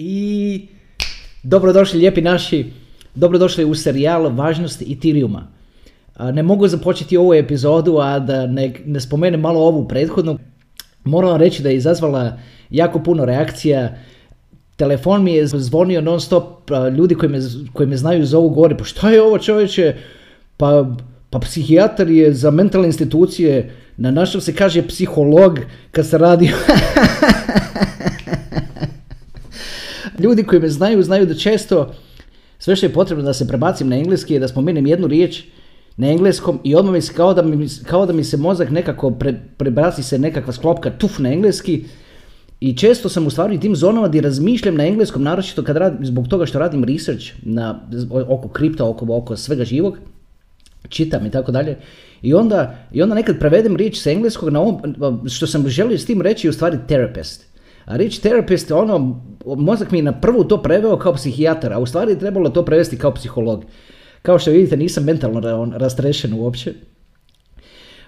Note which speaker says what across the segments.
Speaker 1: I dobrodošli lijepi naši, dobrodošli u serijal Važnost Ethereuma. Ne mogu započeti ovu epizodu, a da ne, ne spomenem malo ovu prethodnu. Moram vam reći da je izazvala jako puno reakcija. Telefon mi je zvonio non stop, ljudi koji me, koji me znaju zovu govore, pa šta je ovo čovječe? Pa, pa psihijatar je za mentalne institucije, na našem se kaže psiholog kad se radi Ljudi koji me znaju, znaju da često sve što je potrebno da se prebacim na engleski je da spomenem jednu riječ na engleskom i odmah mi se kao da mi, kao da mi se mozak nekako pre, prebaci se nekakva sklopka tuf na engleski i često sam u stvari tim zonama gdje razmišljam na engleskom, naročito kad radim, zbog toga što radim research na, oko kripta, oko, oko svega živog, čitam i tako dalje. I onda, I onda nekad prevedem riječ s engleskog na ovom, što sam želio s tim reći je u stvari therapist. A riječ therapist, ono, mozak mi je na prvu to preveo kao psihijatar, a u stvari je trebalo to prevesti kao psiholog. Kao što vidite, nisam mentalno ra- rastrešen uopće.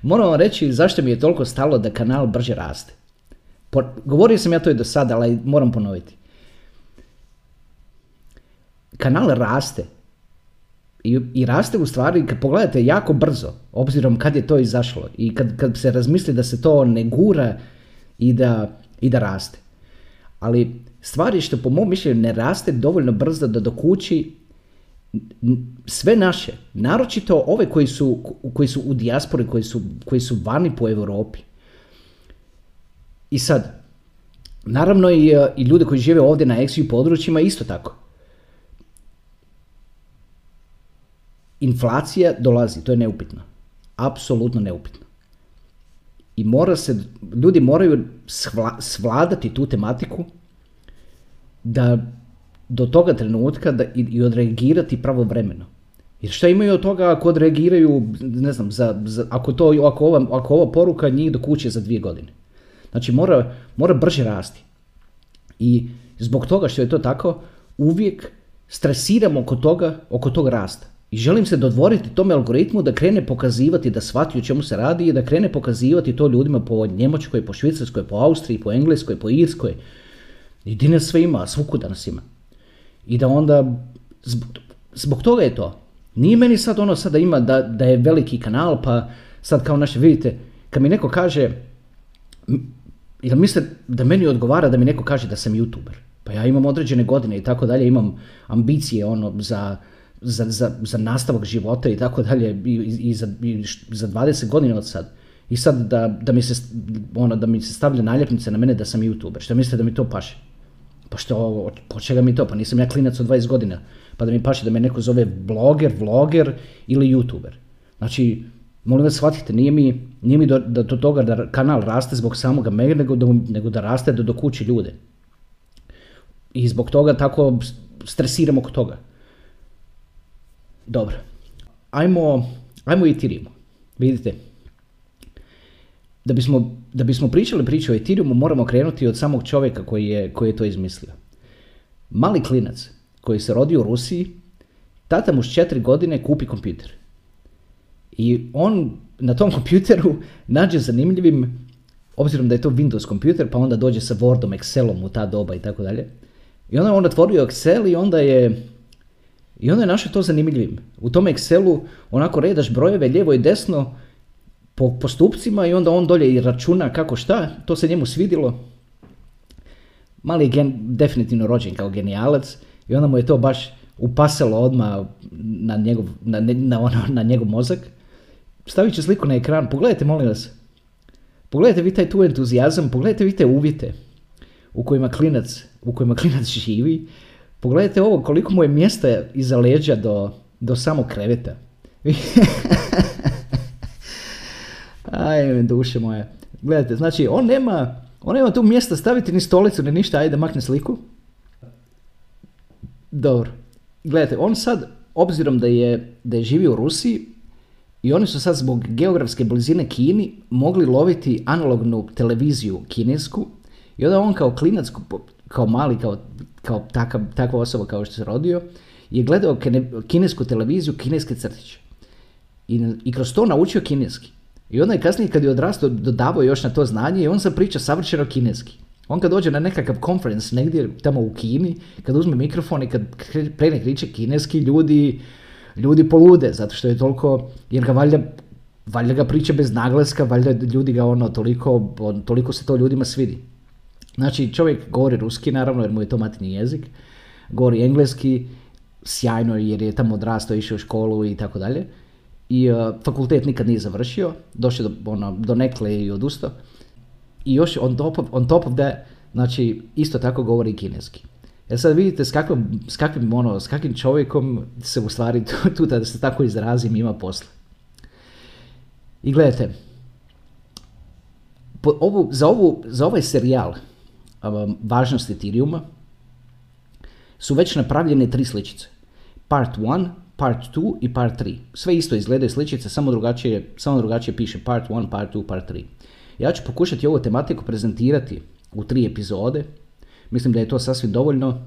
Speaker 1: Moram vam reći zašto mi je toliko stalo da kanal brže raste. Govorio sam ja to i do sada, ali moram ponoviti. Kanal raste. I, I raste u stvari, kad pogledate, jako brzo, obzirom kad je to izašlo. I kad, kad se razmisli da se to ne gura i da, i da raste. Ali stvari što po mom mišljenju ne raste dovoljno brzo da dokući sve naše, naročito ove koji su, koji su u dijaspori, koji su, koji su vani po Europi. I sad, naravno i, i ljude koji žive ovdje na XU područjima isto tako. Inflacija dolazi, to je neupitno. Apsolutno neupitno. I mora se, ljudi moraju svla- svladati tu tematiku da do toga trenutka da, i, i odreagirati pravovremeno. Jer šta imaju od toga ako odreagiraju, ne znam, za, za, ako, to, ako, ova, ako ova poruka njih do kuće za dvije godine. Znači mora, mora brže rasti. I zbog toga što je to tako, uvijek stresiram oko toga, oko tog rasta. I želim se dodvoriti tome algoritmu da krene pokazivati, da shvati o čemu se radi i da krene pokazivati to ljudima po Njemačkoj, po Švicarskoj, po Austriji, po Engleskoj, po Irskoj. I di nas sve ima, svukuda nas ima. I da onda, zbog, zbog toga je to. Nije meni sad ono sad da ima, da, da je veliki kanal, pa sad kao naše, vidite, kad mi neko kaže, jel misle da meni odgovara da mi neko kaže da sam youtuber? Pa ja imam određene godine i tako dalje, imam ambicije ono za, za, za, za nastavak života i tako dalje i, i, za, i za 20 godina od sad. I sad da, da, mi se, ono, da mi se stavlja naljepnice na mene da sam youtuber. Što mislite da mi to paše? Pa što, po čega mi to? Pa nisam ja klinac od 20 godina. Pa da mi paše da me neko zove bloger, vloger ili youtuber. Znači, molim vas shvatite, nije mi, nije mi do, da do toga da kanal raste zbog samoga mene, nego, da, nego da raste do, kući ljude. I zbog toga tako s- stresiram oko toga. Dobro. Ajmo, ajmo Ethereum. Vidite, da bismo, da bismo pričali priču o Ethereumu moramo krenuti od samog čovjeka koji je, koji je to izmislio. Mali klinac koji se rodio u Rusiji, tata mu s četiri godine kupi kompjuter. I on na tom kompjuteru nađe zanimljivim, obzirom da je to Windows kompjuter, pa onda dođe sa Wordom, Excelom u ta doba i tako dalje. I onda je on otvorio Excel i onda je i onda je našao to zanimljivim. U tom Excelu onako redaš brojeve lijevo i desno po postupcima i onda on dolje i računa kako šta, to se njemu svidilo. Mali je definitivno rođen kao genijalac i onda mu je to baš upasalo odmah na njegov, na, na, ono, na njegov mozak. Stavit ću sliku na ekran, pogledajte molim vas. Pogledajte vi taj tu entuzijazam, pogledajte vi te uvjete u kojima klinac, u kojima klinac živi. Pogledajte ovo koliko mu je mjesta iza leđa do, do samog kreveta. Aj, duše moje. Gledajte, znači on nema, on nema tu mjesta staviti ni stolicu ni ništa, ajde makne sliku. Dobro. Gledajte, on sad, obzirom da je, da je živio u Rusiji, i oni su sad zbog geografske blizine Kini mogli loviti analognu televiziju kinesku i onda on kao klinac, kao mali, kao, kao takav, takva osoba kao što se rodio, je gledao kinesku televiziju, kineske crtiće. I, I kroz to naučio kineski. I onda je kasnije kad je odrastao dodavao još na to znanje i on sad priča savršeno kineski. On kad dođe na nekakav conference negdje tamo u Kini, kad uzme mikrofon i kad krene kriče kineski, ljudi, ljudi polude, zato što je toliko, jer ga valjda, valjda ga priča bez naglaska, valjda ljudi ga ono, toliko, on, toliko se to ljudima svidi. Znači čovjek govori ruski naravno jer mu je to matini jezik, govori engleski, sjajno jer je tamo odrastao, išao u školu i tako dalje. I uh, fakultet nikad nije završio, došao do, ono, do nekle i odustao. I još on top of, on top of that, znači isto tako govori kineski. Jer sad vidite s kakvim, s kakvim, ono, s kakvim čovjekom se u stvari tu da se tako izrazim ima posla. I gledajte, po ovu, za, ovu, za ovaj serijal važnosti Ethereuma su već napravljene tri sličice. Part 1, Part 2 i Part 3. Sve isto izgledaju sličice, samo drugačije, samo drugačije piše Part 1, Part 2, Part 3. Ja ću pokušati ovu tematiku prezentirati u tri epizode. Mislim da je to sasvim dovoljno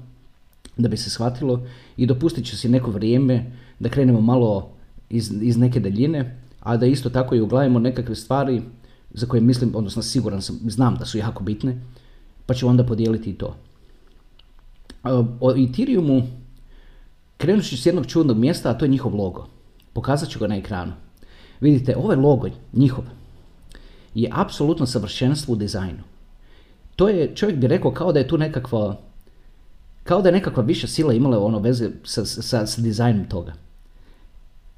Speaker 1: da bi se shvatilo i dopustit ću si neko vrijeme da krenemo malo iz, iz neke daljine, a da isto tako i uglavimo nekakve stvari za koje mislim, odnosno siguran sam, znam da su jako bitne, pa ću onda podijeliti i to. O Ethereumu krenut ću s jednog čudnog mjesta, a to je njihov logo. Pokazat ću ga na ekranu. Vidite, ovaj logo, njihov, je apsolutno savršenstvo u dizajnu. To je, čovjek bi rekao kao da je tu nekakva, kao da je nekakva viša sila imala ono veze sa, sa, sa dizajnom toga.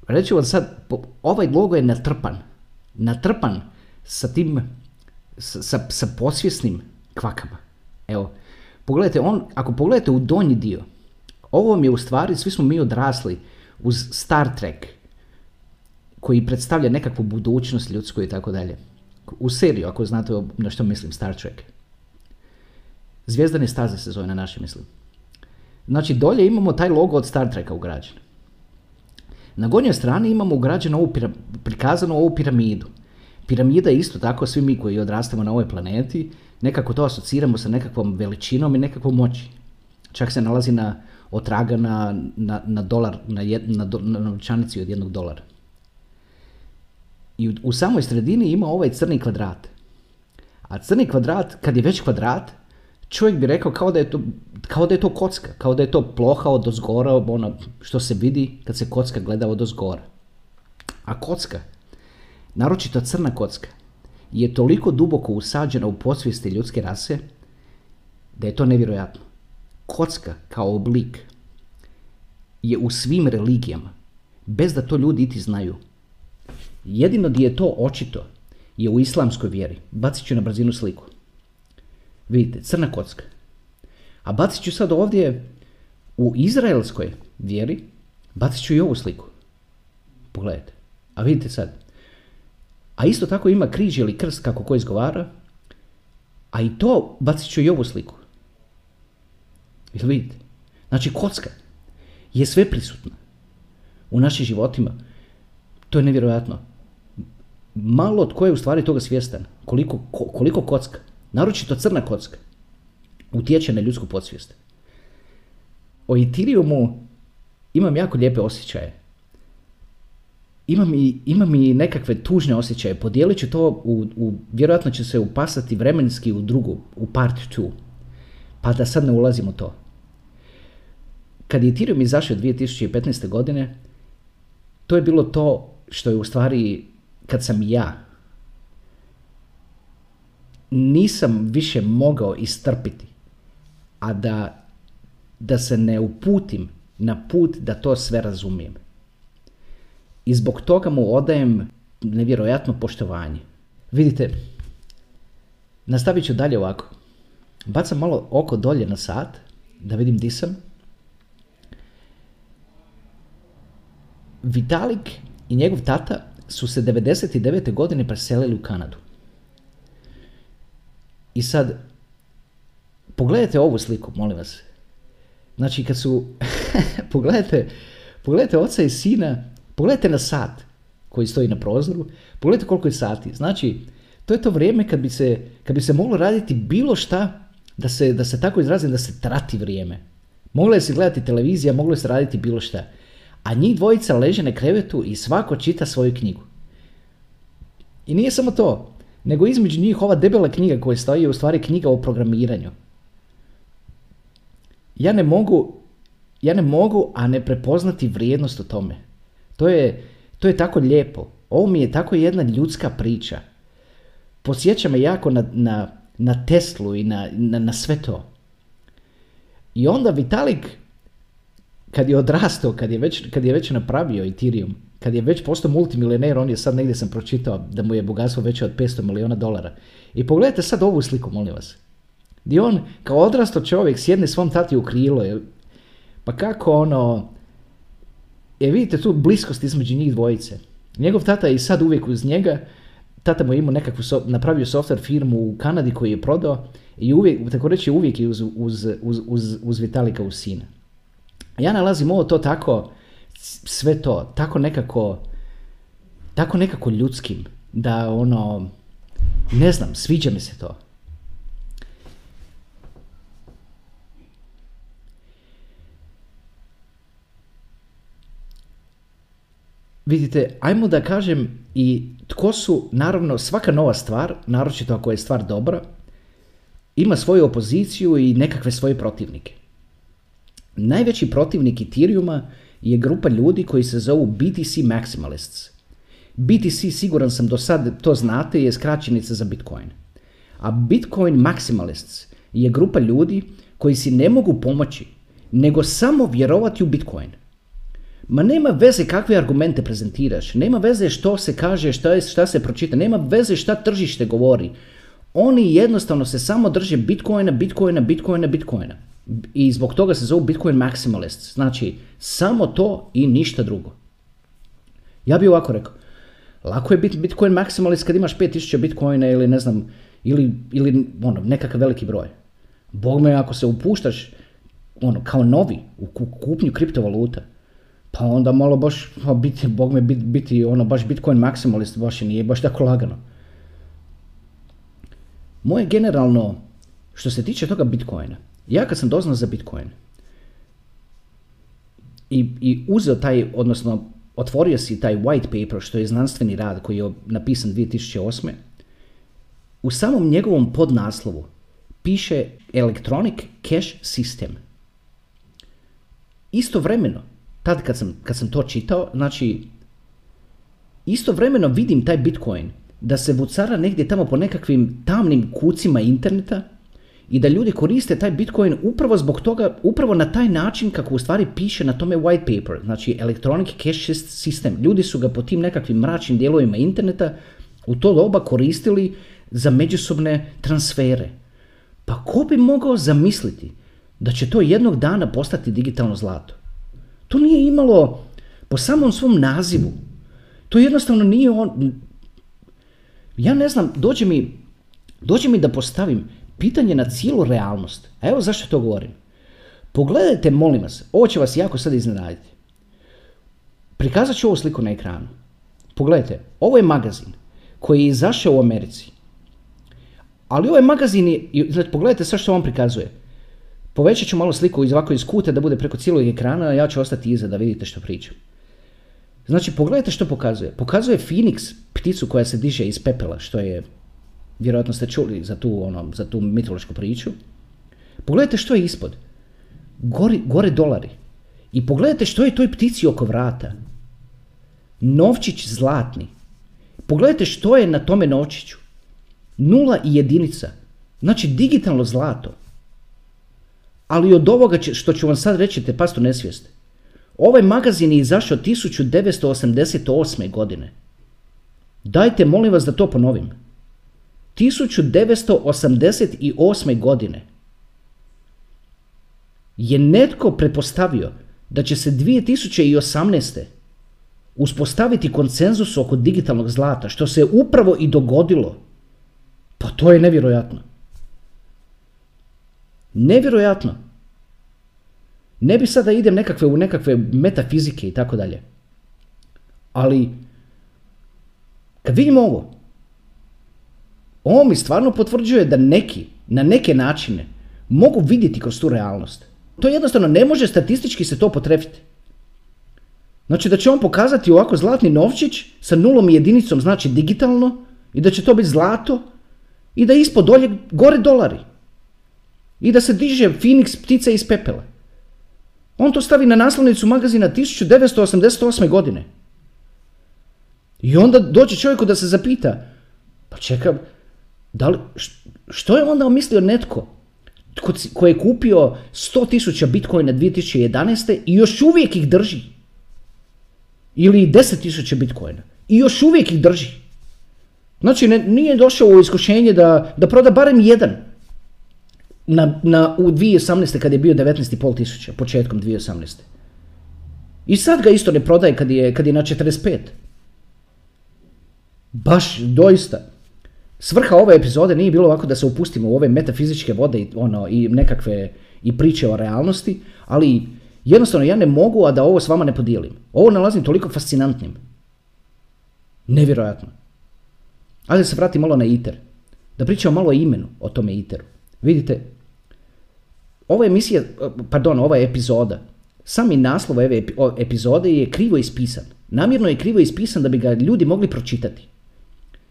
Speaker 1: Reći vam sad, ovaj logo je natrpan, natrpan sa tim, sa, sa posvjesnim kvakama. Evo, pogledajte, on, ako pogledate u donji dio, ovo mi je u stvari, svi smo mi odrasli uz Star Trek, koji predstavlja nekakvu budućnost ljudsku i tako dalje. U seriju, ako znate na što mislim, Star Trek. Zvijezdane staze se zove na naše, mislim. Znači, dolje imamo taj logo od Star Treka ugrađen. Na gornjoj strani imamo ugrađeno ovu, prikazanu ovu piramidu. Piramida je isto tako, svi mi koji odrastamo na ovoj planeti, nekako to asociramo sa nekakvom veličinom i nekakvom moći. Čak se nalazi na otraga na, na, na dolar, na, jed, na, do, na novčanici od jednog dolara. I u, u samoj sredini ima ovaj crni kvadrat. A crni kvadrat, kad je već kvadrat, čovjek bi rekao kao da je to, kao da je to kocka, kao da je to ploha od ozgora, ono što se vidi kad se kocka gleda od ozgora. A kocka, naročito crna kocka, je toliko duboko usađena u podsvijesti ljudske rase da je to nevjerojatno. Kocka kao oblik je u svim religijama, bez da to ljudi iti znaju. Jedino gdje je to očito je u islamskoj vjeri. Bacit ću na brzinu sliku. Vidite, crna kocka. A bacit ću sad ovdje u izraelskoj vjeri, bacit ću i ovu sliku. Pogledajte. A vidite sad, a isto tako ima križ ili krst kako ko izgovara, a i to bacit ću i ovu sliku. Jel vidite? Znači kocka je sve prisutna u našim životima. To je nevjerojatno. Malo tko je u stvari toga svjestan. Koliko, koliko kocka, naročito crna kocka, utječe na ljudsku podsvijest. O Ethereumu imam jako lijepe osjećaje imam i, imam i nekakve tužne osjećaje. Podijelit ću to, u, u, vjerojatno će se upasati vremenski u drugu, u part 2. Pa da sad ne ulazim u to. Kad je Ethereum izašao 2015. godine, to je bilo to što je u stvari, kad sam ja, nisam više mogao istrpiti, a da, da se ne uputim na put da to sve razumijem i zbog toga mu odajem nevjerojatno poštovanje. Vidite, nastavit ću dalje ovako. Bacam malo oko dolje na sat, da vidim di sam. Vitalik i njegov tata su se 99. godine preselili u Kanadu. I sad, pogledajte ovu sliku, molim vas. Znači, kad su, pogledajte, pogledajte oca i sina Pogledajte na sat koji stoji na prozoru, pogledajte koliko je sati. Znači, to je to vrijeme kad bi se, kad bi se moglo raditi bilo šta, da se, da se tako izrazim, da se trati vrijeme. Mogla je se gledati televizija, moglo je se raditi bilo šta. A njih dvojica leže na krevetu i svako čita svoju knjigu. I nije samo to, nego između njih ova debela knjiga koja stoji je u stvari knjiga o programiranju. Ja ne mogu, ja ne mogu, a ne prepoznati vrijednost u tome. To je, to je tako lijepo. Ovo mi je tako jedna ljudska priča. Posjeća me jako na, na, na Teslu i na, na, na sve to. I onda Vitalik, kad je odrastao, kad je već, kad je već napravio Ethereum, kad je već postao multimilioner, on je sad negdje sam pročitao da mu je bogatstvo veće od 500 milijuna dolara. I pogledajte sad ovu sliku, molim vas. Gdje on kao odrastao čovjek sjedne svom tati u krilo. Pa kako ono... E vidite tu bliskost između njih dvojice. Njegov tata je i sad uvijek uz njega. Tata mu je imao nekakvu, so, napravio software firmu u Kanadi koji je prodao i uvijek, tako reći, uvijek je uz, uz, uz, uz, uz Vitalika u sina. Ja nalazim ovo to tako, sve to, tako nekako, tako nekako ljudskim, da ono, ne znam, sviđa mi se to. Vidite, ajmo da kažem i tko su, naravno, svaka nova stvar, naročito ako je stvar dobra, ima svoju opoziciju i nekakve svoje protivnike. Najveći protivnik Ethereuma je grupa ljudi koji se zovu BTC Maximalists. BTC, siguran sam do sad to znate, je skraćenica za Bitcoin. A Bitcoin Maximalists je grupa ljudi koji si ne mogu pomoći, nego samo vjerovati u Bitcoin. Ma nema veze kakve argumente prezentiraš, nema veze što se kaže, šta, je, šta se pročita, nema veze šta tržište govori. Oni jednostavno se samo drže Bitcoina, Bitcoina, Bitcoina, Bitcoina. I zbog toga se zovu Bitcoin Maximalists. Znači, samo to i ništa drugo. Ja bih ovako rekao, lako je biti Bitcoin Maximalist kad imaš 5000 Bitcoina ili ne znam, ili, ili ono, nekakav veliki broj. Bog me, ako se upuštaš ono, kao novi u kupnju kriptovaluta, pa onda malo baš, biti, bog me, biti, biti ono, baš Bitcoin maksimalist baš nije baš tako lagano. Moje generalno, što se tiče toga Bitcoina, ja kad sam doznao za Bitcoin i, i uzeo taj, odnosno otvorio si taj white paper, što je znanstveni rad koji je napisan 2008. U samom njegovom podnaslovu piše Electronic Cash System. Istovremeno, tad kad sam, kad sam to čitao, znači, istovremeno vidim taj Bitcoin da se vucara negdje tamo po nekakvim tamnim kucima interneta i da ljudi koriste taj Bitcoin upravo zbog toga, upravo na taj način kako u stvari piše na tome white paper, znači Electronic Cash System. Ljudi su ga po tim nekakvim mračnim dijelovima interneta u to doba koristili za međusobne transfere. Pa ko bi mogao zamisliti da će to jednog dana postati digitalno zlato? To nije imalo po samom svom nazivu. To jednostavno nije on... Ja ne znam, dođe mi, dođe mi da postavim pitanje na cijelu realnost. A evo zašto to govorim. Pogledajte, molim vas, ovo će vas jako sad iznenaditi. Prikazat ću ovu sliku na ekranu. Pogledajte, ovo je magazin koji je izašao u Americi. Ali ovaj magazin je, znači, pogledajte sve što on prikazuje. Povećat ću malo sliku iz ovako iz kuta da bude preko cijelog ekrana, a ja ću ostati iza da vidite što pričam. Znači, pogledajte što pokazuje. Pokazuje Phoenix, pticu koja se diže iz pepela, što je, vjerojatno ste čuli za tu, ono, za tu mitološku priču. Pogledajte što je ispod. Gori, gore dolari. I pogledajte što je toj ptici oko vrata. Novčić zlatni. Pogledajte što je na tome novčiću. Nula i jedinica. Znači digitalno zlato. Ali od ovoga što ću vam sad reći te pastu nesvijeste. Ovaj magazin je izašao 1988. godine. Dajte molim vas da to ponovim. 1988. godine je netko pretpostavio da će se 2018. uspostaviti konsenzus oko digitalnog zlata, što se upravo i dogodilo. Pa to je nevjerojatno. Nevjerojatno. Ne bi sada idem nekakve u nekakve metafizike i tako dalje. Ali, kad vidim ovo, ovo mi stvarno potvrđuje da neki, na neke načine, mogu vidjeti kroz tu realnost. To jednostavno ne može statistički se to potrefiti. Znači da će on pokazati ovako zlatni novčić sa nulom i jedinicom, znači digitalno, I da će to biti zlato i da ispod dolje gore dolari. I da se diže Phoenix ptica iz pepela. On to stavi na naslovnicu magazina 1988. godine. I onda dođe čovjeku da se zapita, pa čekaj, da li, što je onda mislio netko koji je kupio 100.000 bitcoina 2011. i još uvijek ih drži? Ili 10.000 bitcoina i još uvijek ih drži? Znači, nije došao u iskušenje da, da proda barem jedan na, na, u 2018. kad je bio 19.500 tisuća, početkom 2018. I sad ga isto ne prodaje kad je, kad je na 45. Baš, doista. Svrha ove epizode nije bilo ovako da se upustimo u ove metafizičke vode i, ono, i nekakve i priče o realnosti, ali jednostavno ja ne mogu, a da ovo s vama ne podijelim. Ovo nalazim toliko fascinantnim. Nevjerojatno. Ali da se vratim malo na ITER. Da pričamo malo o imenu o tome ITER-u. Vidite, ova emisija, pardon, ova epizoda, sami naslov ove epizode je krivo ispisan. Namjerno je krivo ispisan da bi ga ljudi mogli pročitati.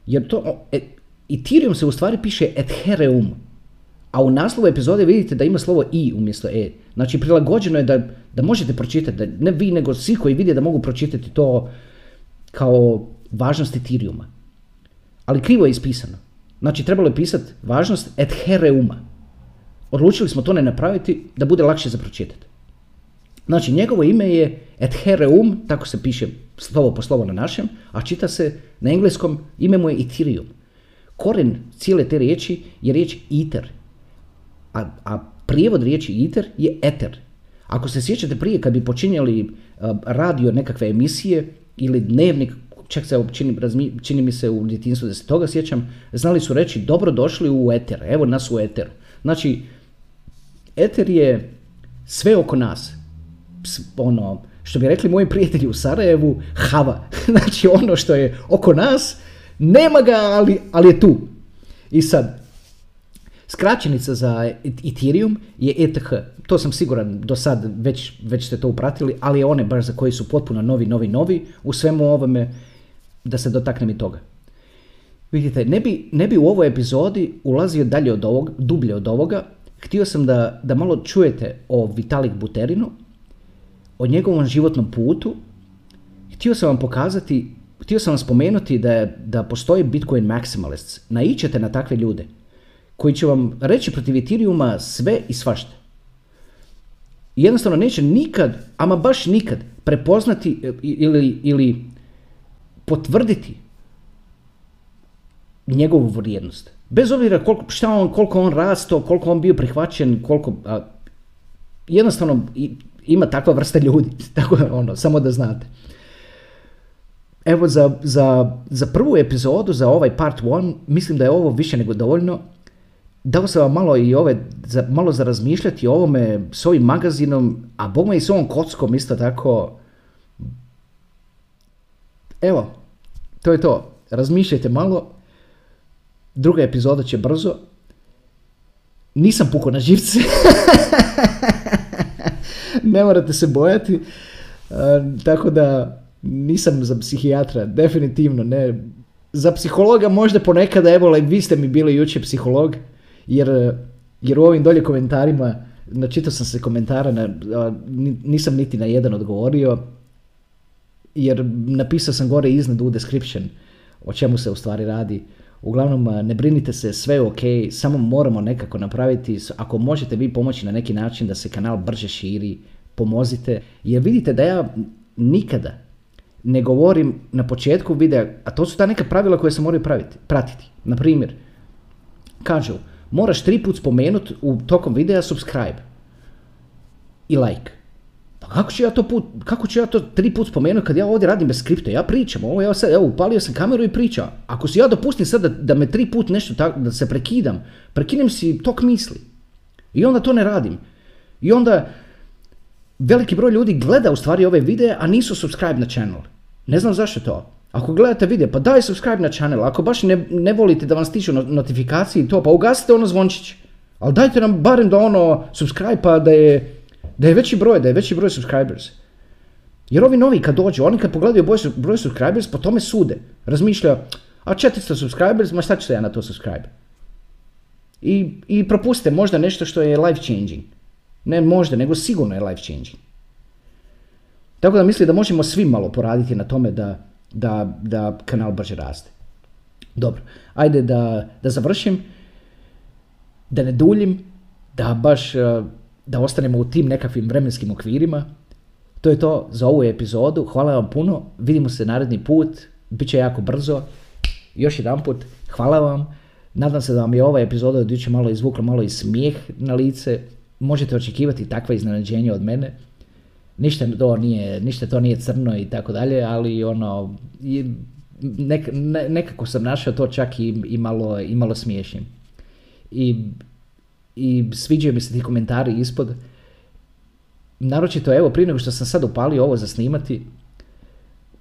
Speaker 1: Jer to, e, Ethereum se u stvari piše Ethereum. A u naslovu epizode vidite da ima slovo i umjesto e. Znači prilagođeno je da, da možete pročitati, da ne vi nego svi koji vide da mogu pročitati to kao važnost Ethereuma. Ali krivo je ispisano. Znači trebalo je pisati važnost Ethereuma. Odlučili smo to ne napraviti da bude lakše za pročitati. Znači njegovo ime je Ethereum, tako se piše slovo po slovo na našem, a čita se na engleskom ime mu je Ethereum. Koren cijele te riječi je riječ iter, a, a prijevod riječi iter je eter. Ako se sjećate prije kad bi počinjali radio nekakve emisije ili dnevnik, čak se čini, čini mi se u djetinstvu da se toga sjećam, znali su reći dobro došli u eter, evo nas u eteru. Znači, eter je sve oko nas. Ono, što bi rekli moji prijatelji u Sarajevu, hava. Znači ono što je oko nas, nema ga, ali, ali je tu. I sad, skraćenica za Ethereum je ETH. To sam siguran, do sad već, već ste to upratili, ali one baš za koji su potpuno novi, novi, novi, u svemu ovome da se dotaknem i toga. Vidite, ne bi, ne bi u ovoj epizodi ulazio dalje od ovog, dublje od ovoga. Htio sam da, da malo čujete o Vitalik Buterinu, o njegovom životnom putu. Htio sam vam pokazati, htio sam vam spomenuti da, da postoji Bitcoin maximalists. Naićete na takve ljude koji će vam reći protiv Ethereuma sve i svašta. Jednostavno neće nikad, ama baš nikad, prepoznati e, ili, ili potvrditi njegovu vrijednost. Bez obzira koliko, šta on, koliko on rasto, koliko on bio prihvaćen, koliko... A, jednostavno ima takva vrsta ljudi, tako ono, samo da znate. Evo za, za, za prvu epizodu, za ovaj part one, mislim da je ovo više nego dovoljno. Dao sam vam malo i ove, za, malo za razmišljati o ovome s ovim magazinom, a bogme i s ovom kockom isto tako. Evo, to je to. Razmišljajte malo. Druga epizoda će brzo. Nisam pukao na živce. ne morate se bojati. Uh, tako da nisam za psihijatra, definitivno ne. Za psihologa možda ponekada, evo, vi ste mi bili jučer psiholog, jer, jer u ovim dolje komentarima, načitao sam se komentara, na, nisam niti na jedan odgovorio, jer napisao sam gore iznad u description o čemu se u stvari radi. Uglavnom, ne brinite se, sve je ok, samo moramo nekako napraviti, ako možete vi pomoći na neki način da se kanal brže širi, pomozite, jer vidite da ja nikada ne govorim na početku videa, a to su ta neka pravila koje se moraju praviti, pratiti. Na primjer, kažu, moraš tri put spomenuti u tokom videa subscribe i like. Pa kako ću ja to put, kako ću ja to tri put spomenuti kad ja ovdje radim bez skripta, ja pričam, ovo ja sad, evo, upalio sam kameru i pričam. Ako si ja dopustim sad da, da me tri put nešto tako, da se prekidam, prekinem si tok misli. I onda to ne radim. I onda veliki broj ljudi gleda u stvari ove videe, a nisu subscribe na channel. Ne znam zašto to. Ako gledate video, pa daj subscribe na channel. Ako baš ne, ne volite da vam stiču notifikacije i to, pa ugasite ono zvončić. Ali dajte nam barem da ono subscribe pa da je, da je veći broj, da je veći broj subscribers. Jer ovi novi kad dođu, oni kad pogledaju broj, broj subscribers, po tome sude. Razmišlja, A 400 subscribers, ma šta ću ja na to subscribe? I, I propustite možda nešto što je life changing. Ne možda, nego sigurno je life changing. Tako da mislim da možemo svi malo poraditi na tome da, da, da kanal brže raste. Dobro, ajde da, da završim, da ne duljim, da baš eh, da ostanemo u tim nekakvim vremenskim okvirima. To je to za ovu epizodu. Hvala vam puno. Vidimo se naredni put. Biće jako brzo. Još jedan put. Hvala vam. Nadam se da vam je ova epizoda od jučer malo izvukla malo i smijeh na lice. Možete očekivati takva iznenađenja od mene. Ništa to nije, ništa to nije crno i tako dalje, ali ono, nek, nekako sam našao to čak i, i, malo, i malo smiješnim. I, I sviđaju mi se ti komentari ispod. Naročito, evo, prije nego što sam sad upalio ovo za snimati,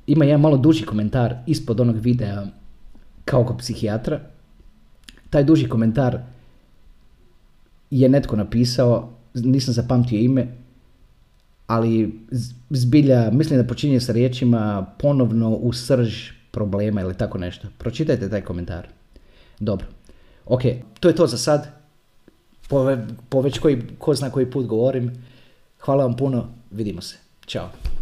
Speaker 1: ima jedan malo duži komentar ispod onog videa kao kod psihijatra. Taj duži komentar je netko napisao, nisam zapamtio ime, ali zbilja, mislim da počinje sa riječima ponovno u srž problema ili tako nešto. Pročitajte taj komentar. Dobro. Ok, to je to za sad. Po, po već koji, ko zna koji put govorim. Hvala vam puno, vidimo se. Ćao.